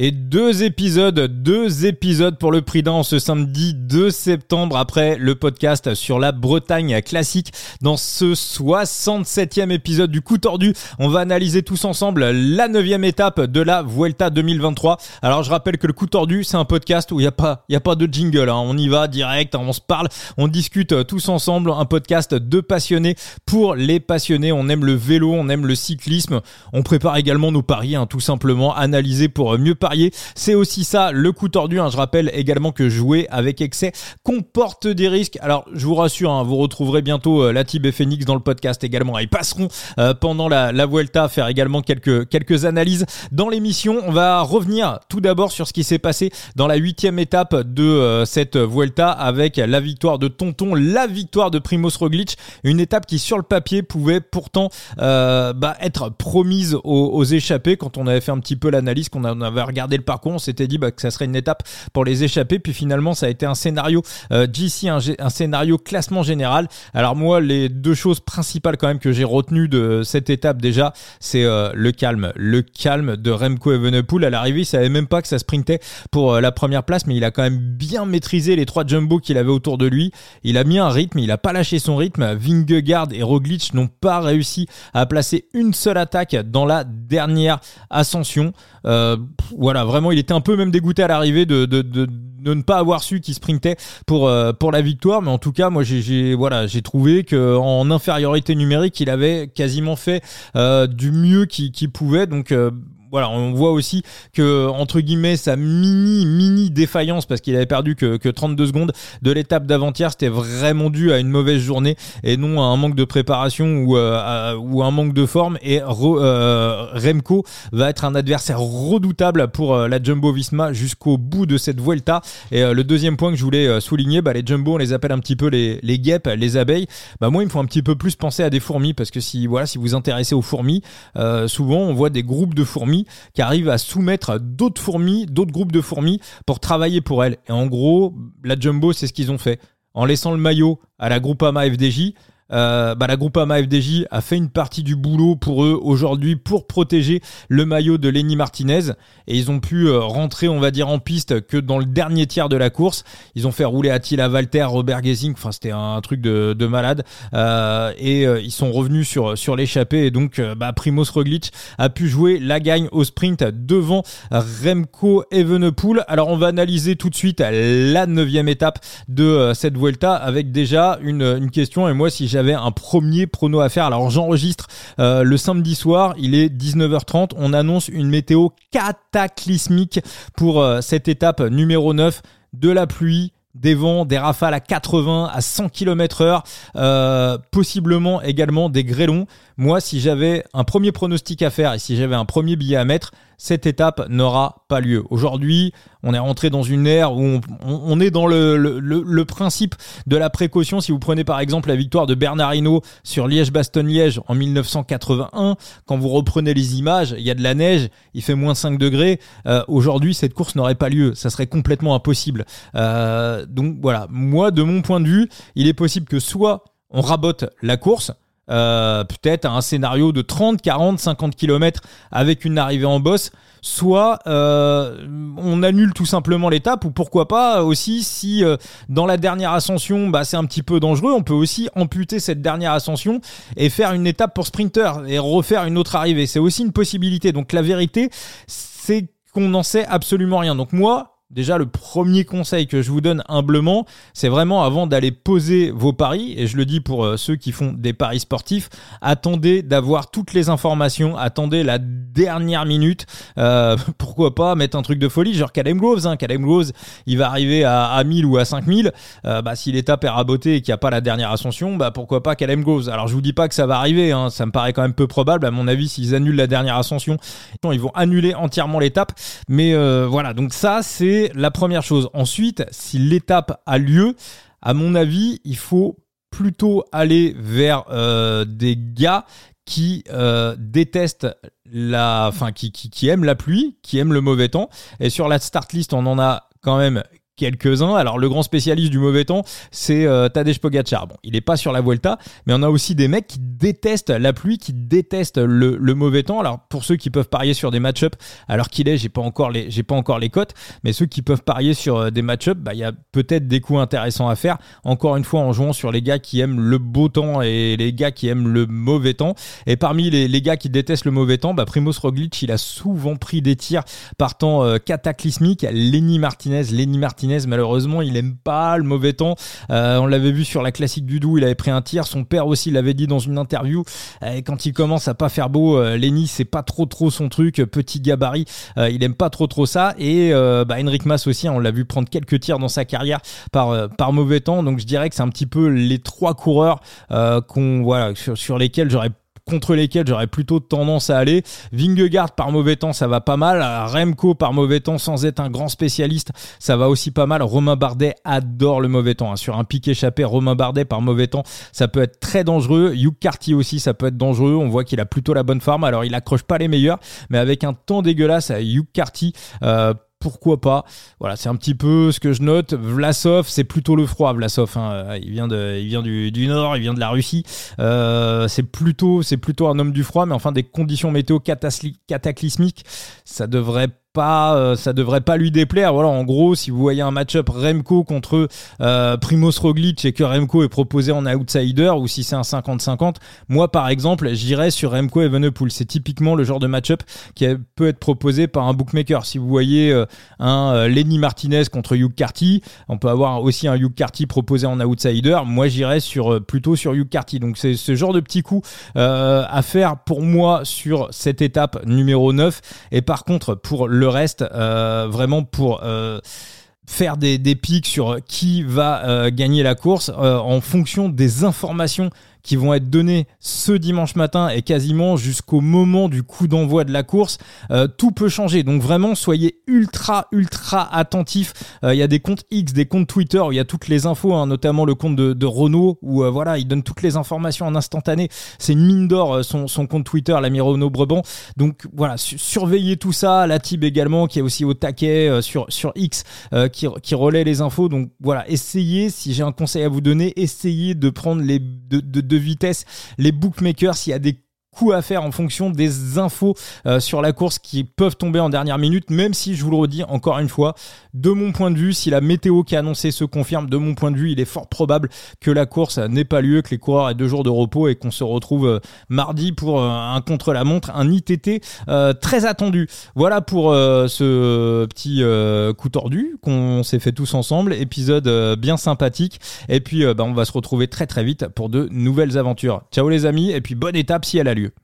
Et deux épisodes, deux épisodes pour le prix d'un ce samedi 2 septembre après le podcast sur la Bretagne classique. Dans ce 67e épisode du coup tordu, on va analyser tous ensemble la neuvième étape de la Vuelta 2023. Alors je rappelle que le coup tordu, c'est un podcast où il n'y a pas, y a pas de jingle. Hein. On y va direct, on se parle, on discute tous ensemble. Un podcast de passionnés pour les passionnés. On aime le vélo, on aime le cyclisme. On prépare également nos paris, hein, tout simplement analyser pour mieux parler c'est aussi ça le coup tordu. Hein. Je rappelle également que jouer avec excès comporte des risques. Alors je vous rassure, hein, vous retrouverez bientôt euh, Latib et Phoenix dans le podcast également. Ils passeront euh, pendant la, la Vuelta faire également quelques, quelques analyses dans l'émission. On va revenir tout d'abord sur ce qui s'est passé dans la huitième étape de euh, cette Vuelta avec la victoire de Tonton, la victoire de Primoz Roglic. Une étape qui sur le papier pouvait pourtant bah, être promise aux, aux échappés quand on avait fait un petit peu l'analyse qu'on avait regardé regardé le parcours, on s'était dit bah, que ça serait une étape pour les échapper. Puis finalement, ça a été un scénario euh, GC, un, scénario classement général. Alors moi, les deux choses principales quand même que j'ai retenues de cette étape déjà, c'est euh, le calme, le calme de Remco Evenepoel. À l'arrivée, il savait même pas que ça sprintait pour euh, la première place, mais il a quand même bien maîtrisé les trois jumbo qu'il avait autour de lui. Il a mis un rythme, il a pas lâché son rythme. Vingegaard et Roglic n'ont pas réussi à placer une seule attaque dans la dernière ascension. Euh, voilà, vraiment, il était un peu même dégoûté à l'arrivée de, de, de, ne pas avoir su qu'il sprintait pour euh, pour la victoire. Mais en tout cas, moi, j'ai voilà, j'ai trouvé que en infériorité numérique, il avait quasiment fait euh, du mieux qu'il pouvait. Donc voilà, on voit aussi que entre guillemets sa mini mini défaillance parce qu'il avait perdu que, que 32 secondes de l'étape d'avant-hier, c'était vraiment dû à une mauvaise journée et non à un manque de préparation ou euh, ou un manque de forme. Et euh, Remco va être un adversaire redoutable pour euh, la Jumbo Visma jusqu'au bout de cette Vuelta. Et le deuxième point que je voulais souligner, bah, les Jumbo, on les appelle un petit peu les, les guêpes, les abeilles. Bah moi, il me faut un petit peu plus penser à des fourmis parce que si voilà, si vous intéressez aux fourmis, souvent on voit des groupes de fourmis qui arrivent à soumettre d'autres fourmis, d'autres groupes de fourmis pour travailler pour elles. Et en gros, la Jumbo, c'est ce qu'ils ont fait. En laissant le maillot à la Groupama FDJ, euh, bah, la Groupama FDJ a fait une partie du boulot pour eux aujourd'hui pour protéger le maillot de Lenny Martinez. Et ils ont pu euh, rentrer on va dire en piste que dans le dernier tiers de la course. Ils ont fait rouler Attila Walter Robert Gesing enfin c'était un truc de, de malade. Euh, et euh, ils sont revenus sur sur l'échappée. Et donc euh, bah, Primoz Roglic a pu jouer la gagne au sprint devant Remco Evenepoel. Alors on va analyser tout de suite la neuvième étape de cette Vuelta avec déjà une, une question. Et moi si j'ai j'avais un premier prono à faire. Alors j'enregistre euh, le samedi soir, il est 19h30, on annonce une météo cataclysmique pour euh, cette étape numéro 9 de la pluie, des vents, des rafales à 80, à 100 km heure, euh, possiblement également des grêlons. Moi, si j'avais un premier pronostic à faire et si j'avais un premier billet à mettre, cette étape n'aura pas lieu. Aujourd'hui, on est rentré dans une ère où on, est dans le, le, principe de la précaution. Si vous prenez par exemple la victoire de Bernard Hinault sur Liège-Bastogne-Liège en 1981, quand vous reprenez les images, il y a de la neige, il fait moins 5 degrés. Euh, aujourd'hui, cette course n'aurait pas lieu. Ça serait complètement impossible. Euh, donc voilà, moi, de mon point de vue, il est possible que soit on rabote la course, euh, peut-être un scénario de 30, 40, 50 km avec une arrivée en bosse, soit euh, on annule tout simplement l'étape, ou pourquoi pas aussi si euh, dans la dernière ascension bah, c'est un petit peu dangereux, on peut aussi amputer cette dernière ascension et faire une étape pour sprinter et refaire une autre arrivée. C'est aussi une possibilité. Donc la vérité, c'est qu'on n'en sait absolument rien. Donc moi, Déjà, le premier conseil que je vous donne humblement, c'est vraiment avant d'aller poser vos paris, et je le dis pour euh, ceux qui font des paris sportifs, attendez d'avoir toutes les informations, attendez la dernière minute, euh, pourquoi pas mettre un truc de folie, genre Calem Groves, hein. Calem Groves, il va arriver à, à 1000 ou à 5000, euh, bah, si l'étape est rabotée et qu'il n'y a pas la dernière ascension, bah, pourquoi pas Calem Groves. Alors je vous dis pas que ça va arriver, hein. ça me paraît quand même peu probable, à mon avis, s'ils annulent la dernière ascension, ils vont annuler entièrement l'étape, mais euh, voilà, donc ça c'est la première chose. Ensuite, si l'étape a lieu, à mon avis, il faut plutôt aller vers euh, des gars qui euh, détestent la, enfin qui, qui, qui aiment la pluie, qui aiment le mauvais temps. Et sur la start list, on en a quand même quelques-uns. Alors le grand spécialiste du mauvais temps, c'est euh, Tadej Pogacar. Bon, il est pas sur la Vuelta, mais on a aussi des mecs qui détestent la pluie, qui détestent le, mauvais temps. Alors pour ceux qui peuvent parier sur des match-up, alors qu'il est, j'ai pas encore les pas encore les cotes, mais ceux qui peuvent parier sur euh, des match-up, bah il y a peut-être des coups intéressants à faire. Encore une fois en jouant sur les gars qui aiment le beau temps et les gars qui aiment le mauvais temps. Et parmi les, les gars qui détestent le mauvais temps, bah Primoz Roglic, il a souvent pris des tirs par temps euh, cataclysmique. Lenny Martinez, Lenny Martinez malheureusement, il aime pas le mauvais temps. Euh, on l'avait vu sur la classique du Doubs, il avait pris un tir. Son père aussi l'avait dit dans une interview. Euh, quand il commence à pas faire beau, euh, Lenny, c'est pas trop trop son truc. Petit gabarit, il aime pas trop trop ça. Et bah, Henrik Mas aussi, hein, on l'a vu prendre quelques tirs dans sa carrière par par mauvais temps. Donc je dirais que c'est un petit peu les trois coureurs qu'on voilà sur, sur lesquels j'aurais contre lesquels j'aurais plutôt tendance à aller. Vingegaard par mauvais temps, ça va pas mal. Remco par mauvais temps, sans être un grand spécialiste, ça va aussi pas mal. Romain Bardet adore le mauvais temps. Hein. Sur un pic échappé, Romain Bardet par mauvais temps, ça peut être très dangereux. Hugh Carty aussi, ça peut être dangereux. On voit qu'il a plutôt la bonne forme. Alors il accroche pas les meilleurs, mais avec un temps dégueulasse, Hugh Carty euh, pourquoi pas Voilà, c'est un petit peu ce que je note. Vlasov, c'est plutôt le froid. Vlasov, hein. Euh, il vient de, il vient du, nord, il vient de la Russie. Euh, c'est plutôt, c'est plutôt un homme du froid, mais enfin des conditions météo cataclysmiques, ça devrait pas, euh, ça devrait pas lui déplaire. Voilà, en gros, si vous voyez un match-up Remco contre euh, Primoz Roglic et que Remco est proposé en outsider ou si c'est un 50-50, moi par exemple, j'irais sur Remco Evenepoel. C'est typiquement le genre de match-up qui peut être proposé par un bookmaker. Si vous voyez euh, un Lenny Martinez contre Hugh Carty, on peut avoir aussi un Hugh Carty proposé en outsider. Moi, j'irais sur plutôt sur Hugh Carty. Donc c'est ce genre de petit coup à faire pour moi sur cette étape numéro 9. Et par contre, pour le reste, euh, vraiment pour euh, faire des, des pics sur qui va euh, gagner la course en fonction des informations qui vont être donnés ce dimanche matin et quasiment jusqu'au moment du coup d'envoi de la course. Euh, tout peut changer. Donc vraiment, soyez ultra, ultra attentifs. Euh, il y a des comptes X, des comptes Twitter où il y a toutes les infos, hein, notamment le compte de, de Renault où euh, voilà, il donne toutes les informations en instantané. C'est une mine d'or son, son compte Twitter, l'ami Renault Brebant. Donc voilà, surveillez tout ça. La TIB également qui est aussi au taquet sur, sur X qui, qui relaie les infos. Donc voilà, essayez, si j'ai un conseil à vous donner, essayez de prendre les de, de de vitesse, les bookmakers, s'il y a des coup à faire en fonction des infos euh, sur la course qui peuvent tomber en dernière minute, même si je vous le redis encore une fois, de mon point de vue, si la météo qui a annoncé se confirme, de mon point de vue, il est fort probable que la course n'ait pas lieu, que les coureurs aient deux jours de repos et qu'on se retrouve euh, mardi pour euh, un contre-la-montre, un ITT très attendu. Voilà pour ce petit coup tordu qu'on s'est fait tous ensemble, épisode bien sympathique. Et puis bah, on va se retrouver très très vite pour de nouvelles aventures. Ciao les amis, et puis bonne étape si elle a lieu.